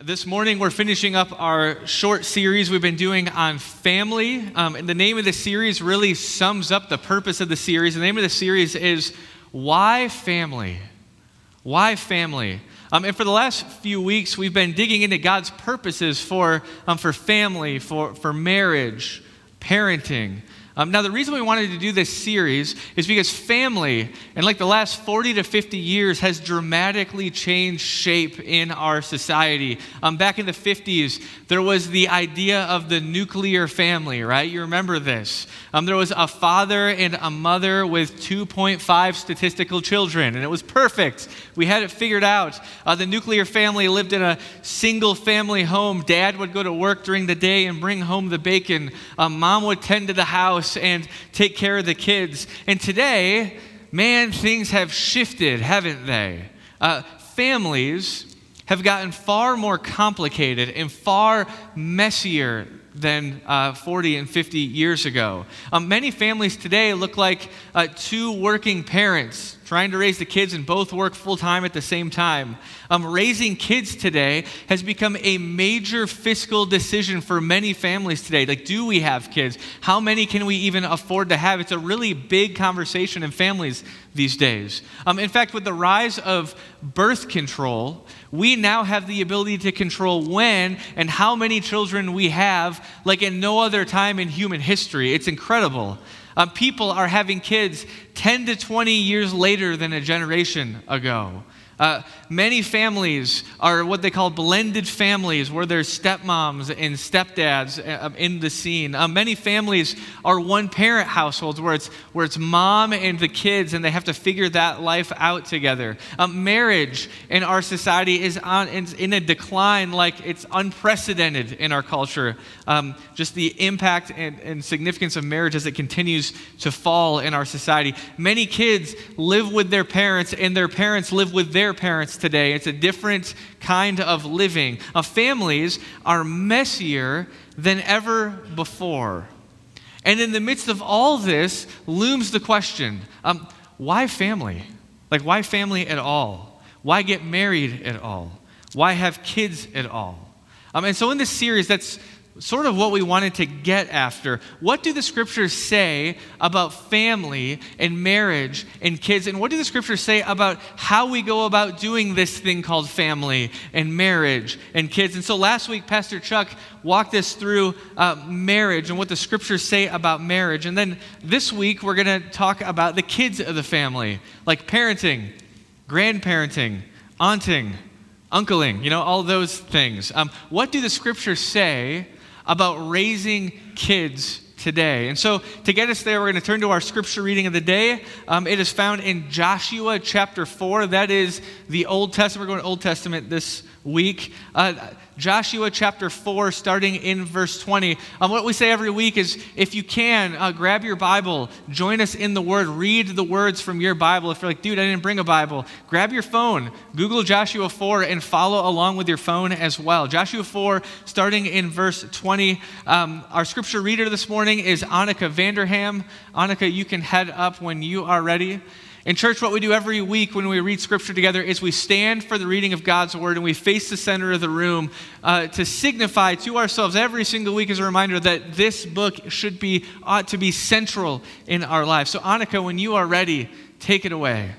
This morning, we're finishing up our short series we've been doing on family. Um, and the name of the series really sums up the purpose of the series. The name of the series is Why Family? Why Family? Um, and for the last few weeks, we've been digging into God's purposes for, um, for family, for, for marriage, parenting. Um, now, the reason we wanted to do this series is because family, in like the last 40 to 50 years, has dramatically changed shape in our society. Um, back in the 50s, there was the idea of the nuclear family, right? You remember this. Um, there was a father and a mother with 2.5 statistical children, and it was perfect. We had it figured out. Uh, the nuclear family lived in a single family home. Dad would go to work during the day and bring home the bacon. Uh, mom would tend to the house house and take care of the kids. And today, man, things have shifted, haven't they? Uh, families have gotten far more complicated and far messier than uh, 40 and 50 years ago. Um, many families today look like uh, two working parents trying to raise the kids and both work full time at the same time. Um, raising kids today has become a major fiscal decision for many families today. Like, do we have kids? How many can we even afford to have? It's a really big conversation in families these days. Um, in fact, with the rise of birth control, we now have the ability to control when and how many children we have, like in no other time in human history. It's incredible. Um, people are having kids 10 to 20 years later than a generation ago. Uh, many families are what they call blended families, where there's stepmoms and stepdads uh, in the scene. Uh, many families are one parent households, where it's, where it's mom and the kids, and they have to figure that life out together. Um, marriage in our society is on, in a decline like it's unprecedented in our culture. Um, just the impact and, and significance of marriage as it continues to fall in our society. Many kids live with their parents, and their parents live with their parents today. It's a different kind of living. Uh, families are messier than ever before. And in the midst of all this looms the question um, why family? Like, why family at all? Why get married at all? Why have kids at all? Um, and so, in this series, that's sort of what we wanted to get after. What do the scriptures say about family and marriage and kids? And what do the scriptures say about how we go about doing this thing called family and marriage and kids? And so last week, Pastor Chuck walked us through uh, marriage and what the scriptures say about marriage. And then this week, we're going to talk about the kids of the family, like parenting, grandparenting, aunting. Uncling, you know, all those things. Um, what do the scriptures say about raising kids today. And so, to get us there, we're going to turn to our scripture reading of the day. Um, it is found in Joshua chapter 4. That is the Old Testament. We're going to Old Testament this week. Uh, Joshua chapter 4, starting in verse 20. Um, what we say every week is if you can, uh, grab your Bible, join us in the Word, read the words from your Bible. If you're like, dude, I didn't bring a Bible, grab your phone, Google Joshua 4, and follow along with your phone as well. Joshua 4, starting in verse 20. Um, our scripture reader this morning is Annika Vanderham. Annika, you can head up when you are ready. In church, what we do every week when we read scripture together is we stand for the reading of God's word and we face the center of the room uh, to signify to ourselves every single week as a reminder that this book should be, ought to be central in our lives. So, Annika, when you are ready, take it away.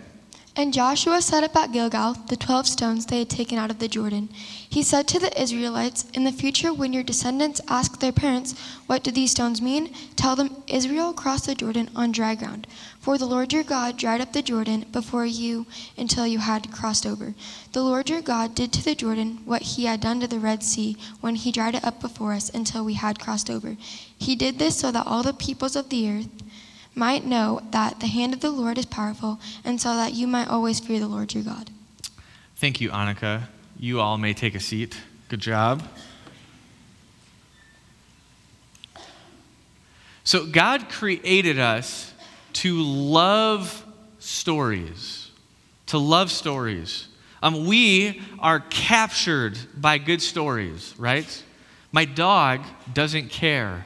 And Joshua set up at Gilgal the twelve stones they had taken out of the Jordan. He said to the Israelites, In the future, when your descendants ask their parents, What do these stones mean? Tell them, Israel crossed the Jordan on dry ground. For the Lord your God dried up the Jordan before you until you had crossed over. The Lord your God did to the Jordan what he had done to the Red Sea when he dried it up before us until we had crossed over. He did this so that all the peoples of the earth might know that the hand of the Lord is powerful, and so that you might always fear the Lord your God. Thank you, Annika. You all may take a seat. Good job. So, God created us to love stories, to love stories. Um, we are captured by good stories, right? My dog doesn't care.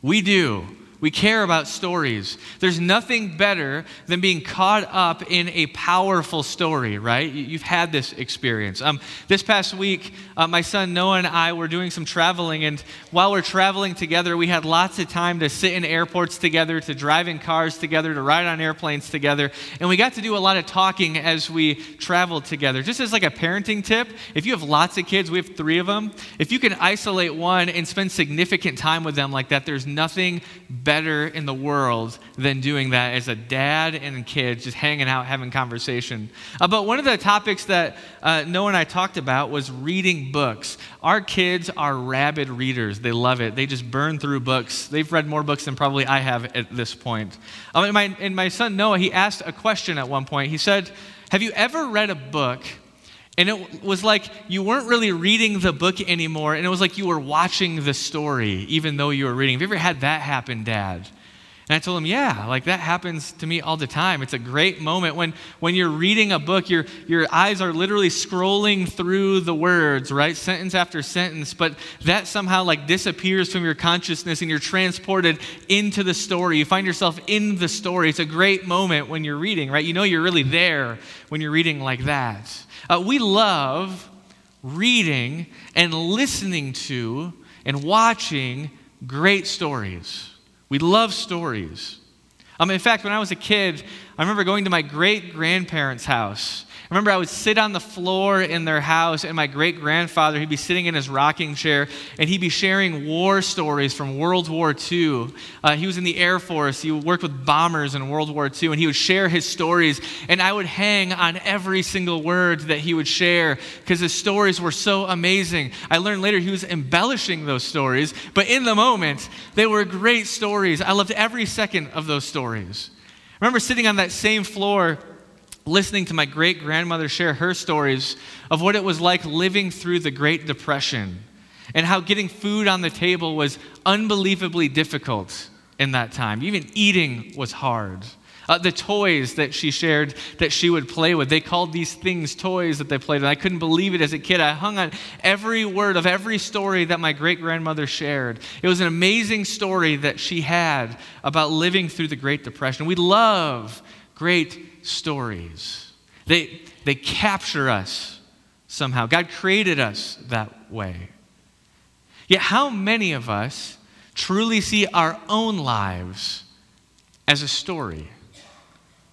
We do. We care about stories. There's nothing better than being caught up in a powerful story, right? You've had this experience. Um, this past week, uh, my son Noah and I were doing some traveling, and while we're traveling together, we had lots of time to sit in airports together, to drive in cars together, to ride on airplanes together, and we got to do a lot of talking as we traveled together. Just as like a parenting tip, if you have lots of kids, we have three of them, if you can isolate one and spend significant time with them like that, there's nothing better in the world than doing that as a dad and kids just hanging out, having conversation. Uh, but one of the topics that uh, Noah and I talked about was reading books. Our kids are rabid readers. They love it. They just burn through books. They've read more books than probably I have at this point. Um, and, my, and my son Noah, he asked a question at one point. He said, Have you ever read a book? And it was like you weren't really reading the book anymore, and it was like you were watching the story, even though you were reading. Have you ever had that happen, Dad? And I told him, yeah, like that happens to me all the time. It's a great moment when, when you're reading a book, your, your eyes are literally scrolling through the words, right? Sentence after sentence, but that somehow like disappears from your consciousness and you're transported into the story. You find yourself in the story. It's a great moment when you're reading, right? You know you're really there when you're reading like that. Uh, we love reading and listening to and watching great stories. We love stories. Um, in fact, when I was a kid, I remember going to my great grandparents' house remember I would sit on the floor in their house, and my great grandfather, he'd be sitting in his rocking chair, and he'd be sharing war stories from World War II. Uh, he was in the Air Force, he worked with bombers in World War II, and he would share his stories. And I would hang on every single word that he would share because his stories were so amazing. I learned later he was embellishing those stories, but in the moment, they were great stories. I loved every second of those stories. I remember sitting on that same floor listening to my great grandmother share her stories of what it was like living through the Great Depression and how getting food on the table was unbelievably difficult in that time. Even eating was hard. Uh, the toys that she shared that she would play with, they called these things toys that they played with. I couldn't believe it as a kid. I hung on every word of every story that my great grandmother shared. It was an amazing story that she had about living through the Great Depression. We love great stories. They, they capture us somehow. God created us that way. Yet, how many of us truly see our own lives as a story?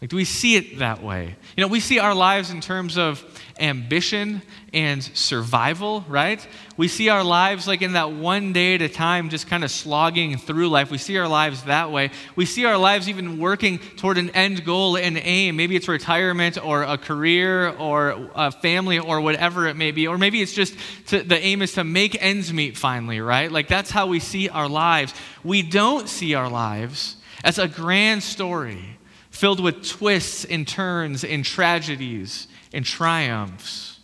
Like, do we see it that way? You know, we see our lives in terms of ambition and survival, right? We see our lives like in that one day at a time, just kind of slogging through life. We see our lives that way. We see our lives even working toward an end goal and aim. Maybe it's retirement or a career or a family or whatever it may be. Or maybe it's just to, the aim is to make ends meet finally, right? Like that's how we see our lives. We don't see our lives as a grand story filled with twists and turns and tragedies and triumphs.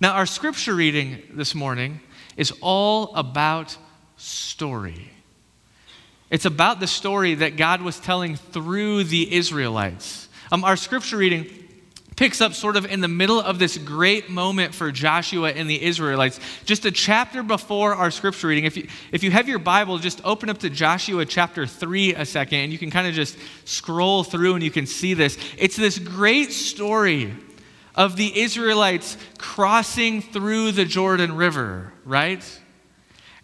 Now, our scripture reading this morning is all about story. It's about the story that God was telling through the Israelites. Um, our scripture reading picks up sort of in the middle of this great moment for Joshua and the Israelites. Just a chapter before our scripture reading. If you, if you have your Bible, just open up to Joshua chapter 3 a second, and you can kind of just scroll through and you can see this. It's this great story of the Israelites crossing through the Jordan River, right?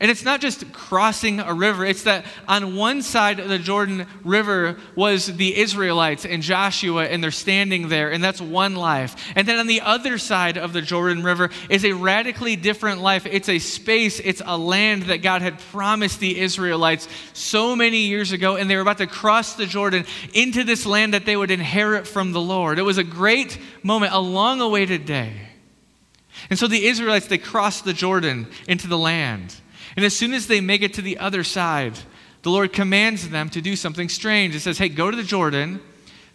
And it's not just crossing a river, it's that on one side of the Jordan River was the Israelites and Joshua, and they're standing there, and that's one life. And then on the other side of the Jordan River is a radically different life. It's a space, it's a land that God had promised the Israelites so many years ago, and they were about to cross the Jordan into this land that they would inherit from the Lord. It was a great moment, a long awaited day. And so the Israelites, they crossed the Jordan into the land. And as soon as they make it to the other side, the Lord commands them to do something strange. It says, hey, go to the Jordan,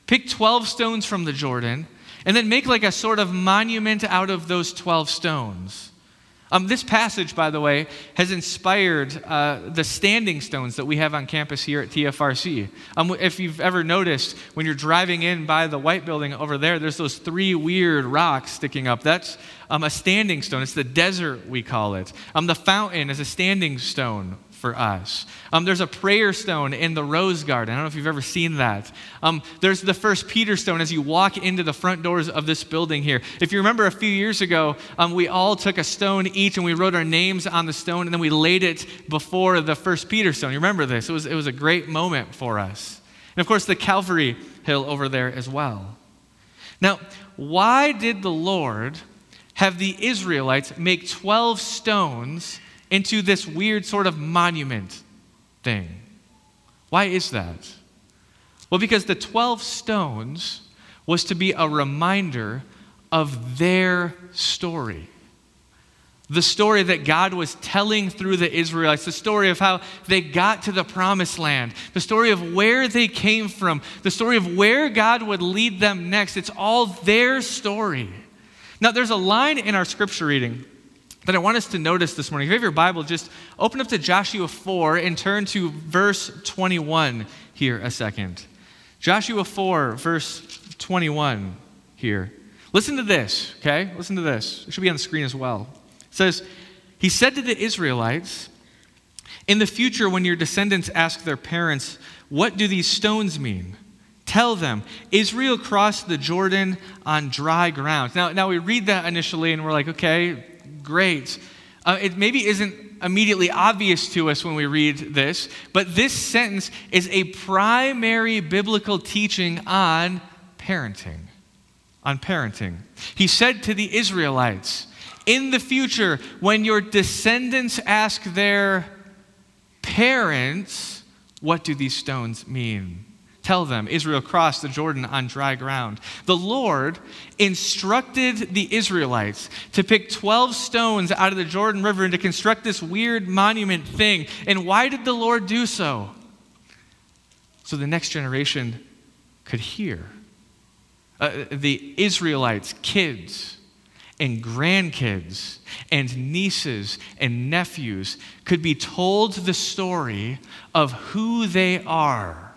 pick 12 stones from the Jordan, and then make like a sort of monument out of those 12 stones. Um, this passage, by the way, has inspired uh, the standing stones that we have on campus here at TFRC. Um, if you've ever noticed, when you're driving in by the white building over there, there's those three weird rocks sticking up. That's um, a standing stone. It's the desert, we call it. Um, the fountain is a standing stone for us. Um, there's a prayer stone in the Rose Garden. I don't know if you've ever seen that. Um, there's the first Peter stone as you walk into the front doors of this building here. If you remember a few years ago, um, we all took a stone each and we wrote our names on the stone and then we laid it before the first Peter stone. You remember this? It was, it was a great moment for us. And of course, the Calvary Hill over there as well. Now, why did the Lord have the Israelites make 12 stones into this weird sort of monument thing. Why is that? Well, because the 12 stones was to be a reminder of their story. The story that God was telling through the Israelites, the story of how they got to the promised land, the story of where they came from, the story of where God would lead them next. It's all their story. Now, there's a line in our scripture reading that I want us to notice this morning. If you have your Bible, just open up to Joshua 4 and turn to verse 21 here a second. Joshua 4, verse 21 here. Listen to this, okay? Listen to this. It should be on the screen as well. It says, He said to the Israelites, In the future, when your descendants ask their parents, What do these stones mean? Tell them, Israel crossed the Jordan on dry ground. Now, now we read that initially and we're like, okay, great. Uh, it maybe isn't immediately obvious to us when we read this, but this sentence is a primary biblical teaching on parenting. On parenting. He said to the Israelites, in the future, when your descendants ask their parents, what do these stones mean? Tell them, Israel crossed the Jordan on dry ground. The Lord instructed the Israelites to pick 12 stones out of the Jordan River and to construct this weird monument thing. And why did the Lord do so? So the next generation could hear. Uh, the Israelites, kids, and grandkids, and nieces and nephews could be told the story of who they are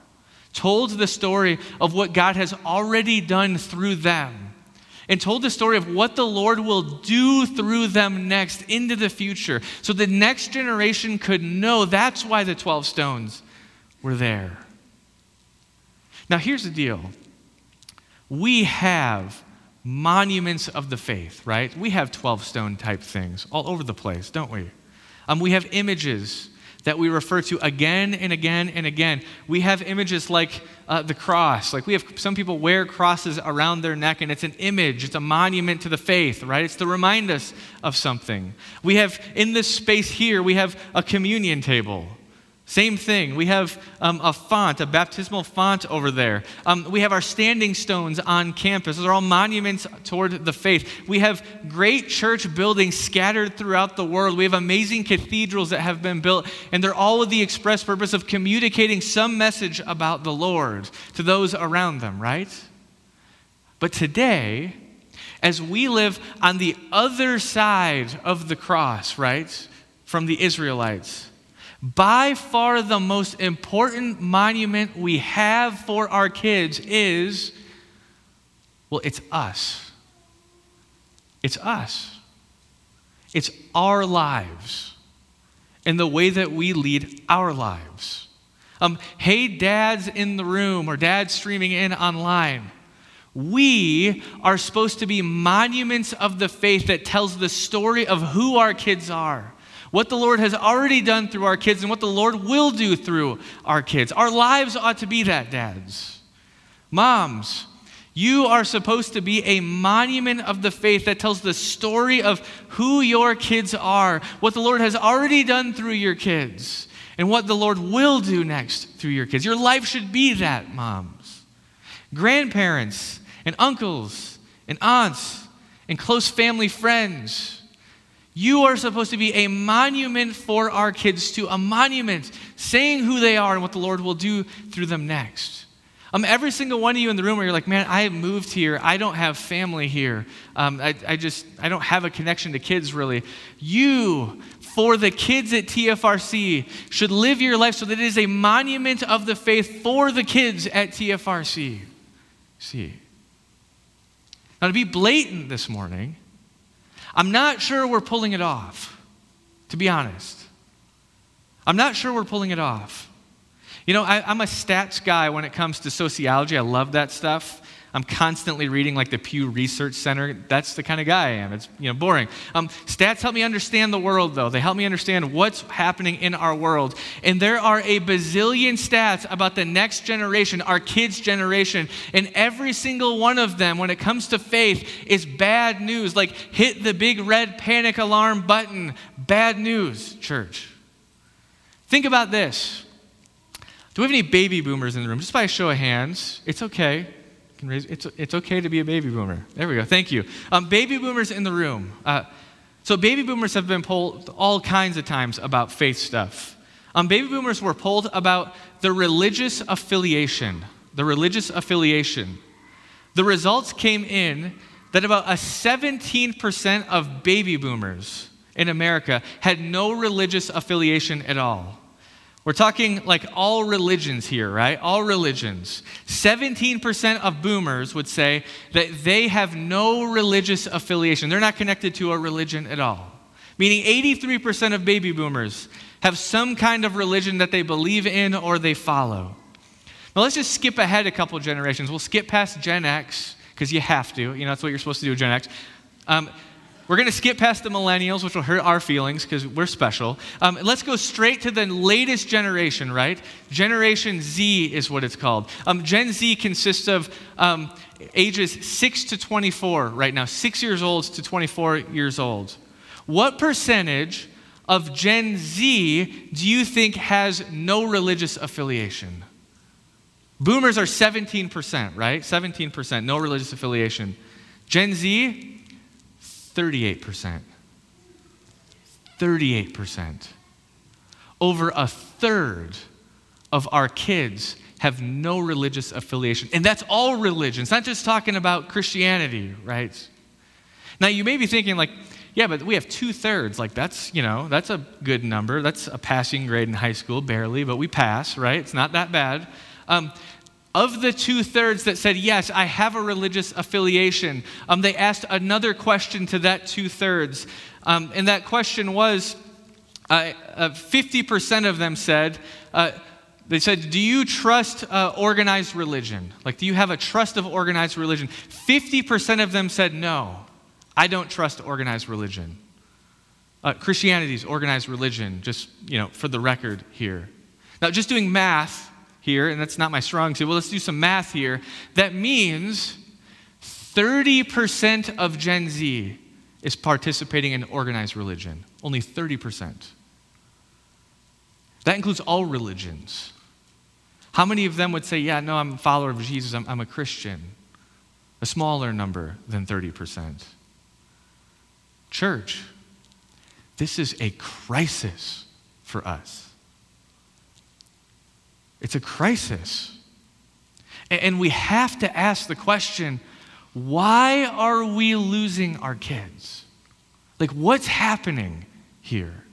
told the story of what God has already done through them, and told the story of what the Lord will do through them next into the future. So the next generation could know that's why the 12 stones were there. Now, here's the deal we have monuments of the faith, right? We have 12 stone type things all over the place, don't we? Um, we have images that we refer to again and again and again. We have images like uh, the cross. Like we have some people wear crosses around their neck, and it's an image, it's a monument to the faith, right? It's to remind us of something. We have in this space here, we have a communion table. Same thing. We have um, a font, a baptismal font over there. Um, we have our standing stones on campus. Those are all monuments toward the faith. We have great church buildings scattered throughout the world. We have amazing cathedrals that have been built, and they're all with the express purpose of communicating some message about the Lord to those around them, right? But today, as we live on the other side of the cross, right, from the Israelites, by far the most important monument we have for our kids is well, it's us. It's us. It's our lives and the way that we lead our lives. Um, hey, dads in the room or dads streaming in online. We are supposed to be monuments of the faith that tells the story of who our kids are what the Lord has already done through our kids and what the Lord will do through our kids. Our lives ought to be that, dads. Moms, you are supposed to be a monument of the faith that tells the story of who your kids are, what the Lord has already done through your kids, and what the Lord will do next through your kids. Your life should be that, moms. Grandparents and uncles and aunts and close family friends you are supposed to be a monument for our kids, to a monument saying who they are and what the Lord will do through them next. Um, every single one of you in the room where you're like, man, I moved here. I don't have family here. Um, I, I just, I don't have a connection to kids really. You, for the kids at TFRC, should live your life so that it is a monument of the faith for the kids at TFRC. See. Now, to be blatant this morning, I'm not sure we're pulling it off, to be honest. I'm not sure we're pulling it off. You know, I, am a stats guy when it comes to sociology. I love that stuff. I'm constantly reading like the Pew Research Center. That's the kind of guy I am. It's you know boring. Um, stats help me understand the world, though. They help me understand what's happening in our world. And there are a bazillion stats about the next generation, our kids' generation, and every single one of them, when it comes to faith, is bad news. Like hit the big red panic alarm button. Bad news, church. Think about this. Do we have any baby boomers in the room? Just by a show of hands. It's okay can raise, it's, it's okay to be a baby boomer. There we go. Thank you. Um, baby boomers in the room. Uh, so, baby boomers have been polled all kinds of times about faith stuff. Um, baby boomers were polled about the religious affiliation. The religious affiliation. The results came in that about a 17% of baby boomers in America had no religious affiliation at all. We're talking like all religions here, right? All religions. 17% of boomers would say that they have no religious affiliation. They're not connected to a religion at all. Meaning 83% of baby boomers have some kind of religion that they believe in or they follow. Now let's just skip ahead a couple generations. We'll skip past Gen X because you have to. You know, that's what you're supposed to do, with Gen X. Um, we're going to skip past the millennials, which will hurt our feelings because we're special. Um, let's go straight to the latest generation, right? Generation Z is what it's called. Um, Gen Z consists of um, ages 6 to 24 right now, 6 years old to 24 years old. What percentage of Gen Z do you think has no religious affiliation? Boomers are 17%, right? 17%, no religious affiliation. Gen Z, 38%. 38%. Over a third of our kids have no religious affiliation. And that's all religions, not just talking about Christianity, right? Now, you may be thinking, like, yeah, but we have two thirds. Like, that's, you know, that's a good number. That's a passing grade in high school, barely, but we pass, right? It's not that bad. Um, of the two thirds that said, Yes, I have a religious affiliation, um, they asked another question to that two thirds. Um, and that question was uh, uh, 50% of them said, uh, they said, Do you trust uh, organized religion? Like, do you have a trust of organized religion? 50% of them said, No, I don't trust organized religion. Uh, Christianity is organized religion, just, you know, for the record here. Now, just doing math, here, and that's not my strong suit. Well, let's do some math here. That means 30% of Gen Z is participating in organized religion. Only 30%. That includes all religions. How many of them would say, Yeah, no, I'm a follower of Jesus, I'm, I'm a Christian? A smaller number than 30%. Church, this is a crisis for us. It's a crisis. And we have to ask the question why are we losing our kids? Like, what's happening here?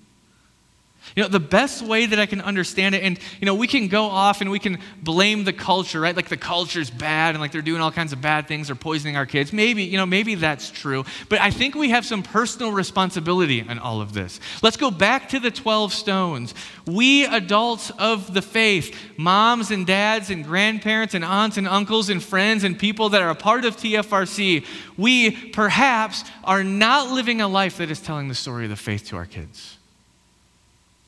You know, the best way that I can understand it, and, you know, we can go off and we can blame the culture, right? Like the culture's bad and like they're doing all kinds of bad things or poisoning our kids. Maybe, you know, maybe that's true. But I think we have some personal responsibility in all of this. Let's go back to the 12 stones. We adults of the faith, moms and dads and grandparents and aunts and uncles and friends and people that are a part of TFRC, we perhaps are not living a life that is telling the story of the faith to our kids.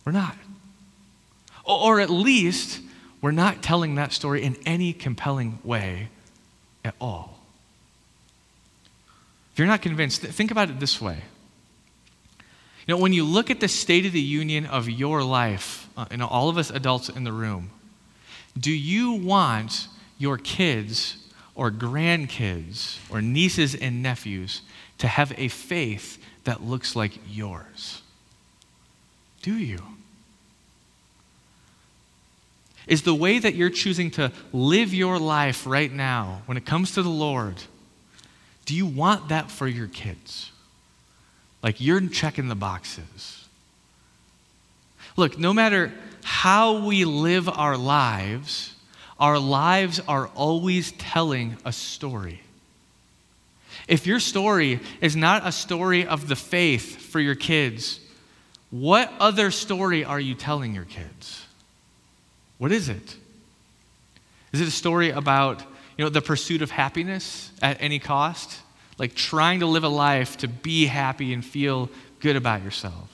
We're not. Or at least, we're not telling that story in any compelling way at all. If you're not convinced, think about it this way. You know, when you look at the state of the union of your life, uh, you know, all of us adults in the room, do you want your kids or grandkids or nieces and nephews to have a faith that looks like yours? Do you? Is the way that you're choosing to live your life right now when it comes to the Lord, do you want that for your kids? Like you're checking the boxes. Look, no matter how we live our lives, our lives are always telling a story. If your story is not a story of the faith for your kids, what other story are you telling your kids? What is it? Is it a story about, you know, the pursuit of happiness at any cost? Like trying to live a life to be happy and feel good about yourself?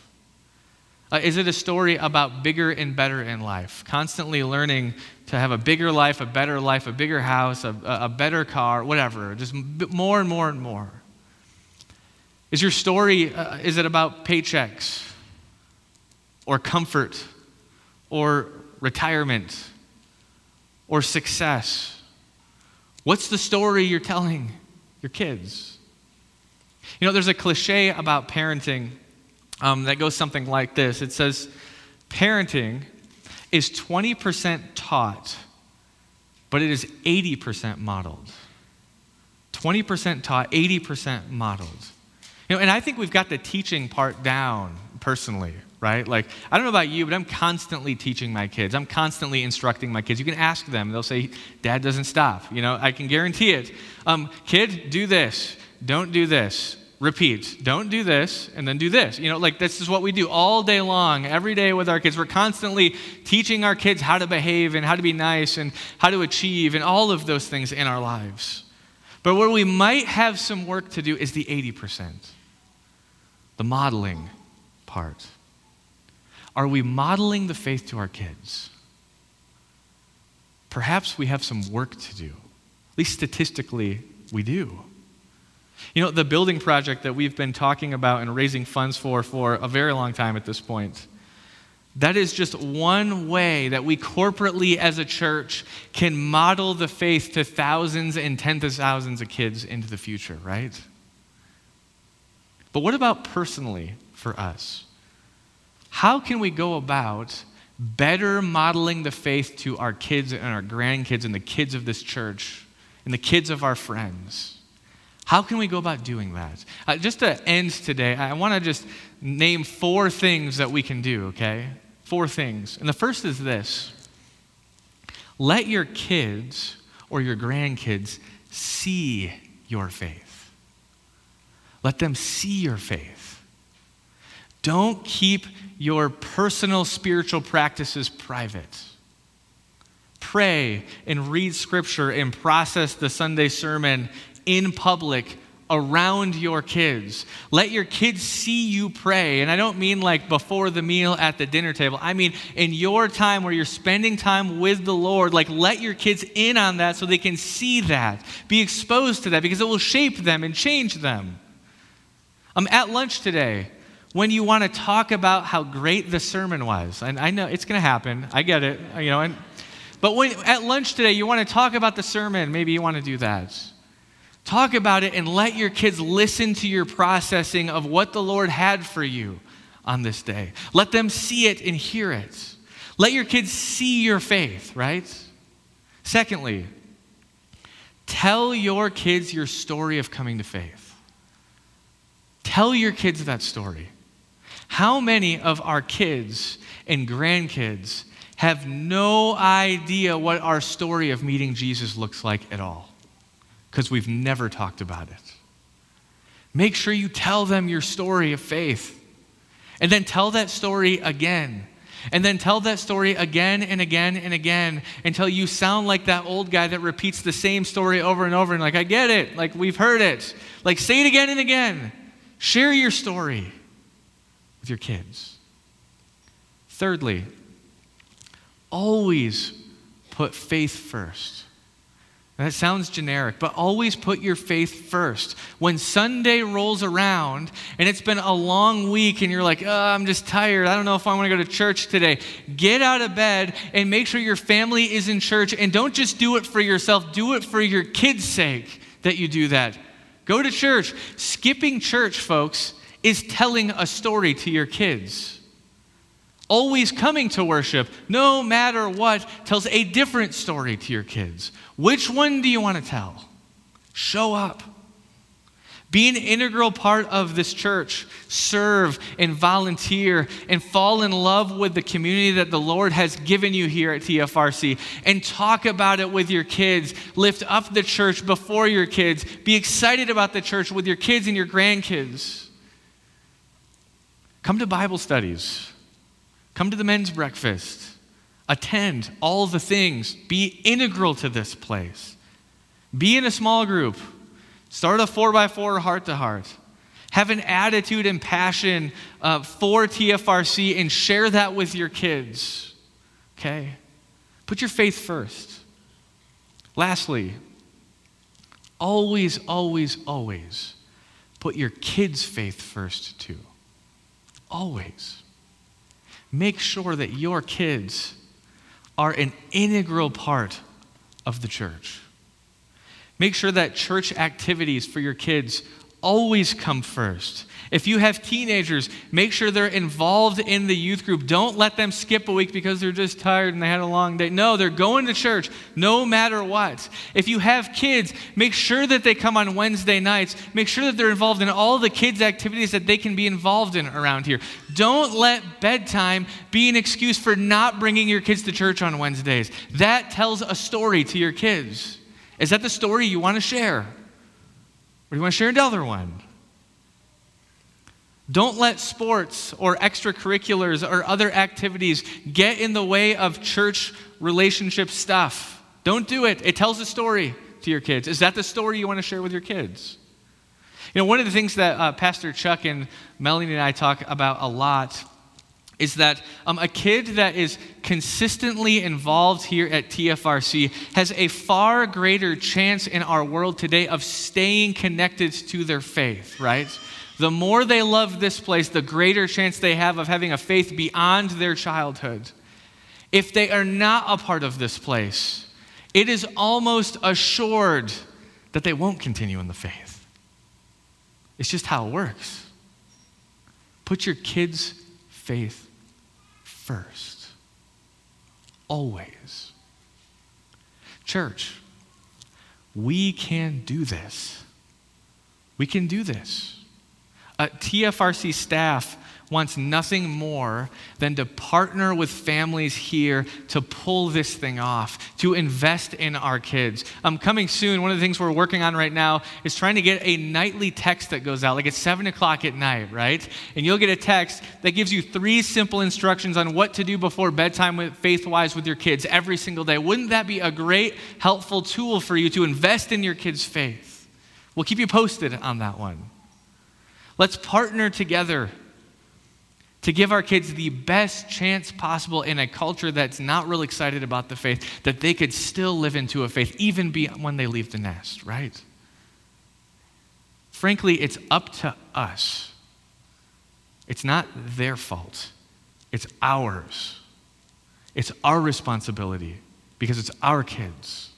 Uh, is it a story about bigger and better in life? Constantly learning to have a bigger life, a better life, a bigger house, a, a better car, whatever, just more and more and more. Is your story, uh, is it about paychecks or comfort or retirement or success? What's the story you're telling your kids? You know, there's a cliche about parenting um, that goes something like this it says, Parenting is 20% taught, but it is 80% modeled. 20% taught, 80% modeled. You know, and I think we've got the teaching part down personally, right? Like, I don't know about you, but I'm constantly teaching my kids. I'm constantly instructing my kids. You can ask them, they'll say, Dad doesn't stop. You know, I can guarantee it. Um, kid, do this. Don't do this repeat. Don't do this and then do this. You know, like this is what we do all day long, every day with our kids. We're constantly teaching our kids how to behave and how to be nice and how to achieve and all of those things in our lives. But where we might have some work to do is the 80%, the modeling part. Are we modeling the faith to our kids? Perhaps we have some work to do. At least statistically, we do. You know, the building project that we've been talking about and raising funds for for a very long time at this point, that is just one way that we corporately as a church can model the faith to thousands and tens of thousands of kids into the future, right? But what about personally for us? How can we go about better modeling the faith to our kids and our grandkids and the kids of this church and the kids of our friends? How can we go about doing that? Uh, just to end today, I want to just name four things that we can do, okay? Four things. And the first is this let your kids or your grandkids see your faith. Let them see your faith. Don't keep your personal spiritual practices private. Pray and read scripture and process the Sunday sermon in public around your kids. Let your kids see you pray. And I don't mean like before the meal at the dinner table. I mean in your time where you're spending time with the Lord, like let your kids in on that so they can see that, be exposed to that because it will shape them and change them. I'm at lunch today when you want to talk about how great the sermon was. And I know it's going to happen. I get it, you know. And, but when at lunch today you want to talk about the sermon, maybe you want to do that. Talk about it and let your kids listen to your processing of what the Lord had for you on this day. Let them see it and hear it. Let your kids see your faith, right? Secondly, tell your kids your story of coming to faith. Tell your kids that story. How many of our kids and grandkids have no idea what our story of meeting Jesus looks like at all? because we've never talked about it. Make sure you tell them your story of faith. And then tell that story again. And then tell that story again and again and again until you sound like that old guy that repeats the same story over and over and like, I get it. Like, we've heard it. Like, say it again and again. Share your story with your kids. Thirdly, always put faith first. That sounds generic, but always put your faith first. When Sunday rolls around and it's been a long week and you're like, oh, I'm just tired. I don't know if I want to go to church today. Get out of bed and make sure your family is in church. And don't just do it for yourself, do it for your kids' sake that you do that. Go to church. Skipping church, folks, is telling a story to your kids always coming to worship, no matter what, tells a different story to your kids. Which one do you want to tell? Show up. Be an integral part of this church. Serve and volunteer and fall in love with the community that the Lord has given you here at TFRC and talk about it with your kids. Lift up the church before your kids. Be excited about the church with your kids and your grandkids. Come to Bible studies. Come to the men's breakfast. Attend all the things. Be integral to this place. Be in a small group. Start a four by four heart to heart. Have an attitude and passion uh, for TFRC and share that with your kids. Okay? Put your faith first. Lastly, always, always, always put your kids' faith first too. Always. Make sure that your kids are an integral part of the church. Make sure that church activities for your kids always come first. If you have teenagers, make sure they're involved in the youth group. Don't let them skip a week because they're just tired and they had a long day. No, they're going to church no matter what. If you have kids, make sure that they come on Wednesday nights. Make sure that they're involved in all the kids' activities that they can be involved in around here. Don't let bedtime be an excuse for not bringing your kids to church on Wednesdays. That tells a story to your kids. Is that the story you want to share? Or do you want to share another one? Don't let sports or extracurriculars or other activities get in the way of church relationship stuff. Don't do it. It tells a story to your kids. Is that the story you want to share with your kids? You know, one of the things that uh, Pastor Chuck and Melanie and I talk about a lot is that um, a kid that is consistently involved here at TFRC has a far greater chance in our world today of staying connected to their faith, right? the more they love this place, the greater chance they have of having a faith beyond their childhood. If they are not a part of this place, it is almost assured that they won't continue in the faith. It's just how it works. Put your kids' faith first. Always. Church, we can do this. We can do this. Uh, TFRC staff wants nothing more than to partner with families here to pull this thing off, to invest in our kids. Um, coming soon, one of the things we're working on right now is trying to get a nightly text that goes out, like at 7 o'clock at night, right? And you'll get a text that gives you three simple instructions on what to do before bedtime with faith wise with your kids every single day. Wouldn't that be a great, helpful tool for you to invest in your kids' faith? We'll keep you posted on that one. Let's partner together to give our kids the best chance possible in a culture that's not real excited about the faith, that they could still live into a faith even when they leave the nest, right? Frankly, it's up to us. It's not their fault, it's ours. It's our responsibility because it's our kids.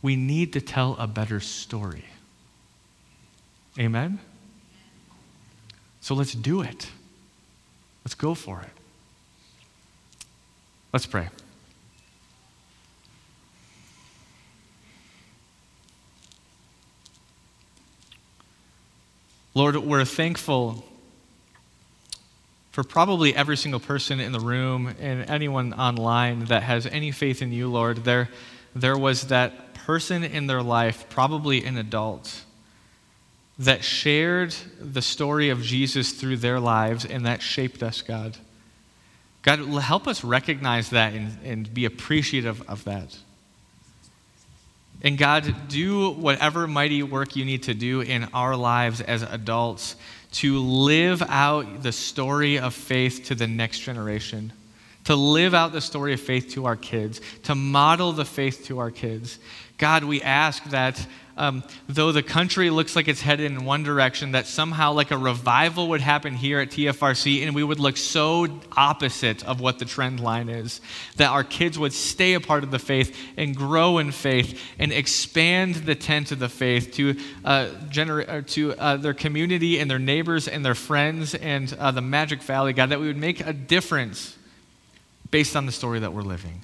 We need to tell a better story. Amen? So let's do it. Let's go for it. Let's pray. Lord, we're thankful for probably every single person in the room and anyone online that has any faith in you, Lord. There, there was that person in their life, probably an adult, that shared the story of Jesus through their lives and that shaped us, God. God, help us recognize that and, and be appreciative of that. And God, do whatever mighty work you need to do in our lives as adults to live out the story of faith to the next generation, to live out the story of faith to our kids, to model the faith to our kids. God, we ask that um, though the country looks like it's headed in one direction, that somehow like a revival would happen here at TFRC and we would look so opposite of what the trend line is. That our kids would stay a part of the faith and grow in faith and expand the tent of the faith to, uh, gener- uh, to uh, their community and their neighbors and their friends and uh, the Magic Valley, God, that we would make a difference based on the story that we're living.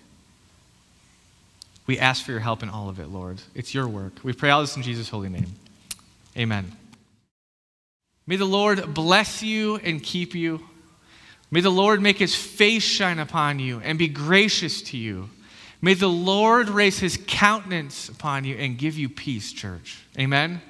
We ask for your help in all of it, Lord. It's your work. We pray all this in Jesus' holy name. Amen. May the Lord bless you and keep you. May the Lord make his face shine upon you and be gracious to you. May the Lord raise his countenance upon you and give you peace, church. Amen.